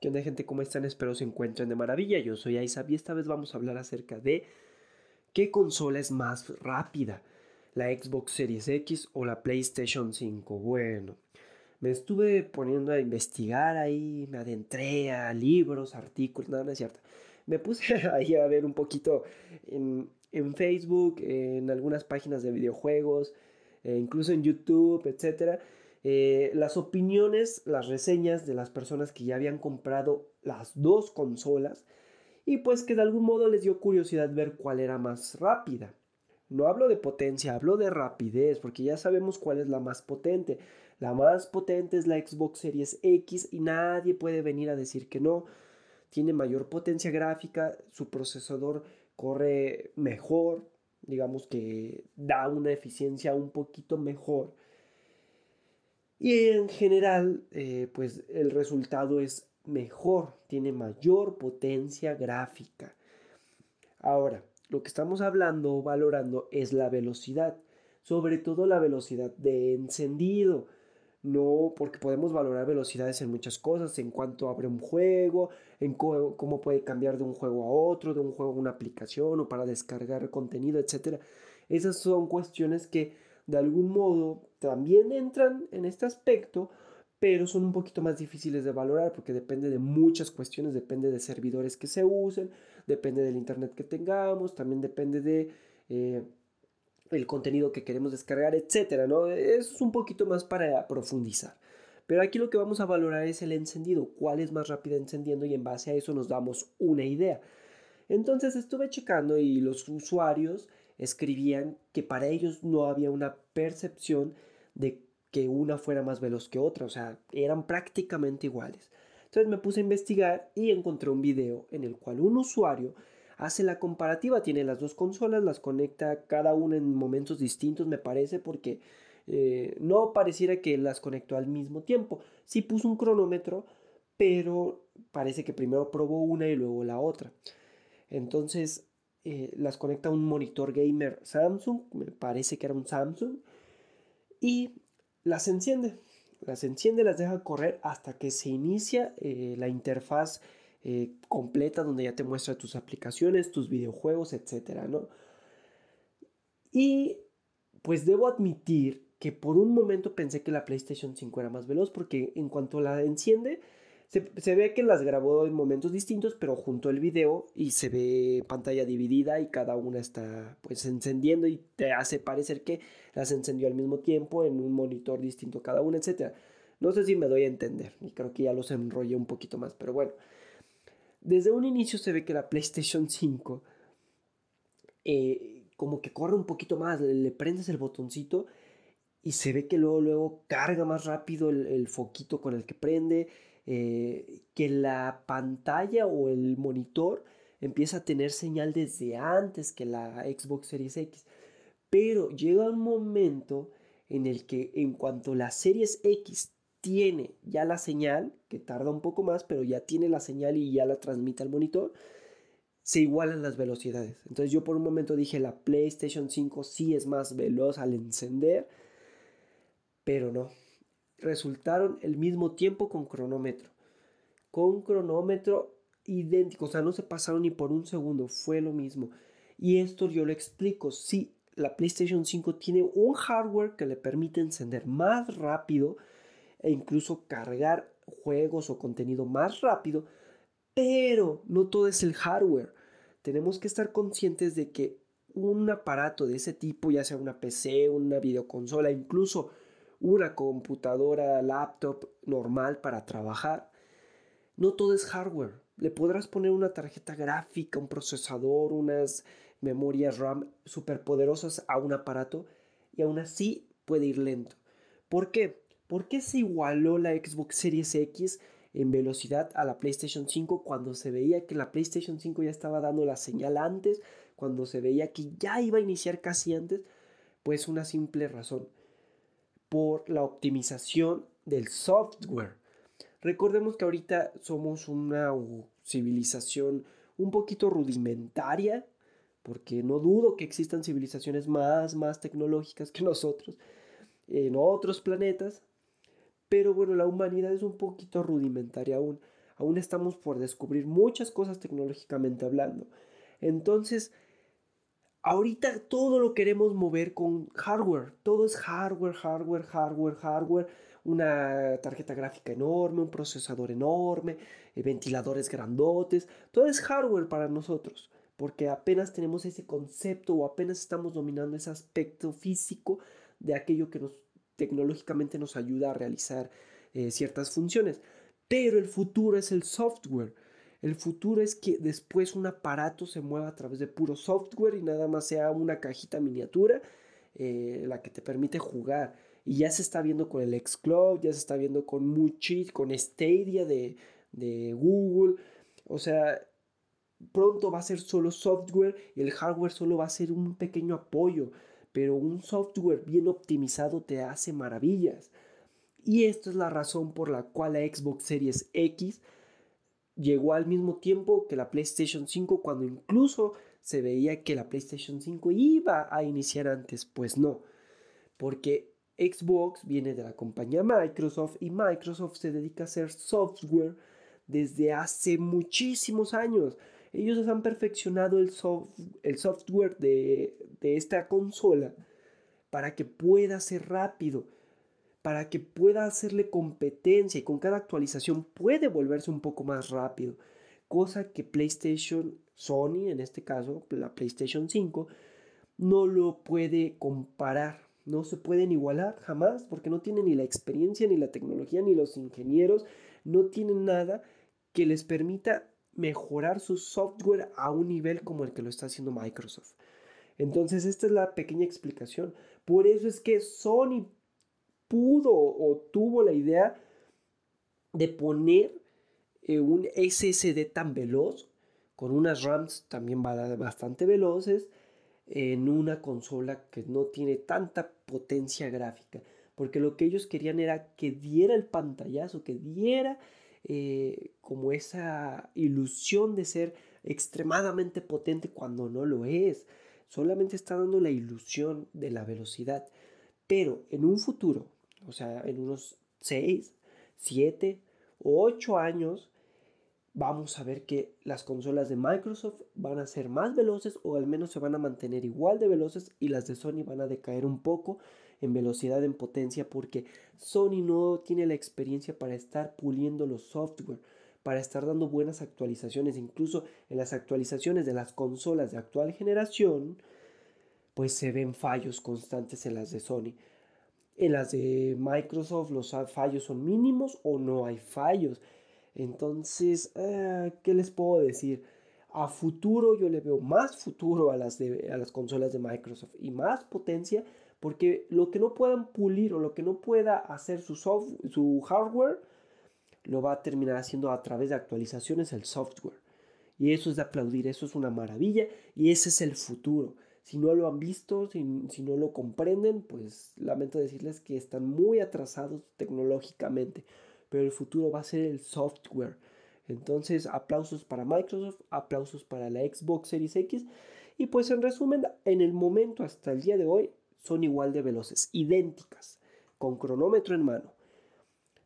¿Qué onda gente? ¿Cómo están? Espero se encuentren de maravilla. Yo soy Aizab y esta vez vamos a hablar acerca de qué consola es más rápida, la Xbox Series X o la PlayStation 5. Bueno, me estuve poniendo a investigar ahí, me adentré a libros, artículos, nada, no es cierto. Me puse ahí a ver un poquito en, en Facebook, en algunas páginas de videojuegos, eh, incluso en YouTube, etcétera eh, las opiniones, las reseñas de las personas que ya habían comprado las dos consolas y pues que de algún modo les dio curiosidad ver cuál era más rápida. No hablo de potencia, hablo de rapidez, porque ya sabemos cuál es la más potente. La más potente es la Xbox Series X y nadie puede venir a decir que no. Tiene mayor potencia gráfica, su procesador corre mejor, digamos que da una eficiencia un poquito mejor y en general, eh, pues el resultado es mejor, tiene mayor potencia gráfica. Ahora, lo que estamos hablando o valorando es la velocidad, sobre todo la velocidad de encendido. No, porque podemos valorar velocidades en muchas cosas, en cuanto abre un juego, en cómo puede cambiar de un juego a otro, de un juego a una aplicación o para descargar contenido, etc. Esas son cuestiones que de algún modo también entran en este aspecto, pero son un poquito más difíciles de valorar porque depende de muchas cuestiones, depende de servidores que se usen, depende del internet que tengamos, también depende de eh, el contenido que queremos descargar, etcétera, ¿no? Es un poquito más para profundizar. Pero aquí lo que vamos a valorar es el encendido, cuál es más rápido encendiendo y en base a eso nos damos una idea. Entonces estuve checando y los usuarios escribían que para ellos no había una percepción de que una fuera más veloz que otra, o sea, eran prácticamente iguales. Entonces me puse a investigar y encontré un video en el cual un usuario hace la comparativa, tiene las dos consolas, las conecta cada una en momentos distintos, me parece, porque eh, no pareciera que las conectó al mismo tiempo. Sí puso un cronómetro, pero parece que primero probó una y luego la otra. Entonces eh, las conecta a un monitor gamer Samsung, me parece que era un Samsung, y las enciende. Las enciende, las deja correr hasta que se inicia eh, la interfaz eh, completa donde ya te muestra tus aplicaciones, tus videojuegos, etcétera, ¿no? Y pues debo admitir que por un momento pensé que la PlayStation 5 era más veloz porque en cuanto la enciende, se, ve que las grabó en momentos distintos, pero junto al video y se ve pantalla dividida y cada una está pues encendiendo y te hace parecer que las encendió al mismo tiempo en un monitor distinto cada una, etc. No sé si me doy a entender y creo que ya los enrollé un poquito más, pero bueno. Desde un inicio se ve que la PlayStation 5 eh, como que corre un poquito más, le, prendes el botoncito y se ve que luego, luego carga más rápido el, el foquito con el que prende eh, que la pantalla o el monitor empieza a tener señal desde antes que la Xbox Series X. Pero llega un momento en el que en cuanto la Series X tiene ya la señal, que tarda un poco más, pero ya tiene la señal y ya la transmite al monitor, se igualan las velocidades. Entonces yo por un momento dije, la PlayStation 5 sí es más veloz al encender, pero no resultaron el mismo tiempo con cronómetro. Con cronómetro idéntico, o sea, no se pasaron ni por un segundo, fue lo mismo. Y esto yo lo explico, sí, la PlayStation 5 tiene un hardware que le permite encender más rápido e incluso cargar juegos o contenido más rápido, pero no todo es el hardware. Tenemos que estar conscientes de que un aparato de ese tipo, ya sea una PC, una videoconsola, incluso una computadora, laptop normal para trabajar. No todo es hardware. Le podrás poner una tarjeta gráfica, un procesador, unas memorias RAM superpoderosas a un aparato y aún así puede ir lento. ¿Por qué? ¿Por qué se igualó la Xbox Series X en velocidad a la PlayStation 5 cuando se veía que la PlayStation 5 ya estaba dando la señal antes, cuando se veía que ya iba a iniciar casi antes? Pues una simple razón por la optimización del software. Recordemos que ahorita somos una civilización un poquito rudimentaria, porque no dudo que existan civilizaciones más, más tecnológicas que nosotros en otros planetas, pero bueno, la humanidad es un poquito rudimentaria aún. aún estamos por descubrir muchas cosas tecnológicamente hablando. Entonces, ahorita todo lo queremos mover con hardware, todo es hardware, hardware, hardware, hardware, una tarjeta gráfica enorme, un procesador enorme, eh, ventiladores grandotes, todo es hardware para nosotros porque apenas tenemos ese concepto o apenas estamos dominando ese aspecto físico de aquello que nos tecnológicamente nos ayuda a realizar eh, ciertas funciones. Pero el futuro es el software. El futuro es que después un aparato se mueva a través de puro software y nada más sea una cajita miniatura eh, la que te permite jugar. Y ya se está viendo con el Xcloud, ya se está viendo con Muchit, con Stadia de, de Google. O sea, pronto va a ser solo software y el hardware solo va a ser un pequeño apoyo, pero un software bien optimizado te hace maravillas. Y esta es la razón por la cual la Xbox Series X llegó al mismo tiempo que la PlayStation 5 cuando incluso se veía que la PlayStation 5 iba a iniciar antes, pues no, porque Xbox viene de la compañía Microsoft y Microsoft se dedica a hacer software desde hace muchísimos años. Ellos han perfeccionado el, el software de, de esta consola para que pueda ser rápido, para que pueda hacerle competencia y con cada actualización puede volverse un poco más rápido, cosa que PlayStation, Sony en este caso, la PlayStation 5, no lo puede comparar, no se pueden igualar jamás porque no tienen ni la experiencia, ni la tecnología, ni los ingenieros, no tienen nada que les permita mejorar su software a un nivel como el que lo está haciendo Microsoft. Entonces, esta es la pequeña explicación. Por eso es que Sony pudo o tuvo la idea de poner eh, un SSD tan veloz, con unas RAMs también bastante veloces, en una consola que no tiene tanta potencia gráfica. Porque lo que ellos querían era que diera el pantallazo, que diera eh, como esa ilusión de ser extremadamente potente cuando no lo es. Solamente está dando la ilusión de la velocidad. Pero en un futuro, o sea, en unos 6, 7 o 8 años, vamos a ver que las consolas de Microsoft van a ser más veloces o al menos se van a mantener igual de veloces y las de Sony van a decaer un poco en velocidad, en potencia, porque Sony no tiene la experiencia para estar puliendo los software, para estar dando buenas actualizaciones, incluso en las actualizaciones de las consolas de actual generación, pues se ven fallos constantes en las de Sony. En las de Microsoft los fallos son mínimos o no hay fallos. Entonces, ah, ¿qué les puedo decir? A futuro yo le veo más futuro a las, de, a las consolas de Microsoft y más potencia porque lo que no puedan pulir o lo que no pueda hacer su, su hardware, lo va a terminar haciendo a través de actualizaciones el software. Y eso es de aplaudir, eso es una maravilla y ese es el futuro. Si no lo han visto, si, si no lo comprenden, pues lamento decirles que están muy atrasados tecnológicamente. Pero el futuro va a ser el software. Entonces, aplausos para Microsoft, aplausos para la Xbox Series X. Y pues en resumen, en el momento hasta el día de hoy, son igual de veloces, idénticas, con cronómetro en mano.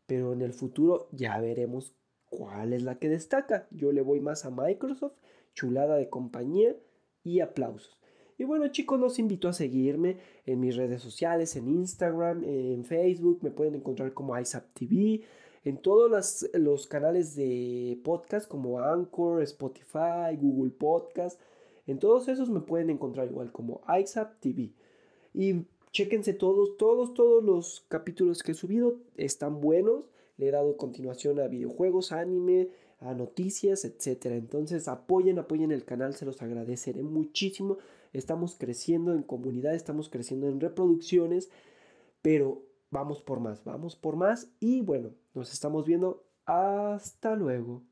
Pero en el futuro ya veremos cuál es la que destaca. Yo le voy más a Microsoft, chulada de compañía y aplausos. Y bueno chicos, los invito a seguirme en mis redes sociales, en Instagram, en Facebook, me pueden encontrar como ISAP TV, en todos los canales de podcast como Anchor, Spotify, Google Podcast, en todos esos me pueden encontrar igual como ISAP TV. Y chéquense todos, todos, todos los capítulos que he subido. Están buenos. Le he dado continuación a videojuegos, anime, a noticias, etc. Entonces apoyen, apoyen el canal, se los agradeceré muchísimo. Estamos creciendo en comunidad, estamos creciendo en reproducciones, pero vamos por más, vamos por más y bueno, nos estamos viendo. Hasta luego.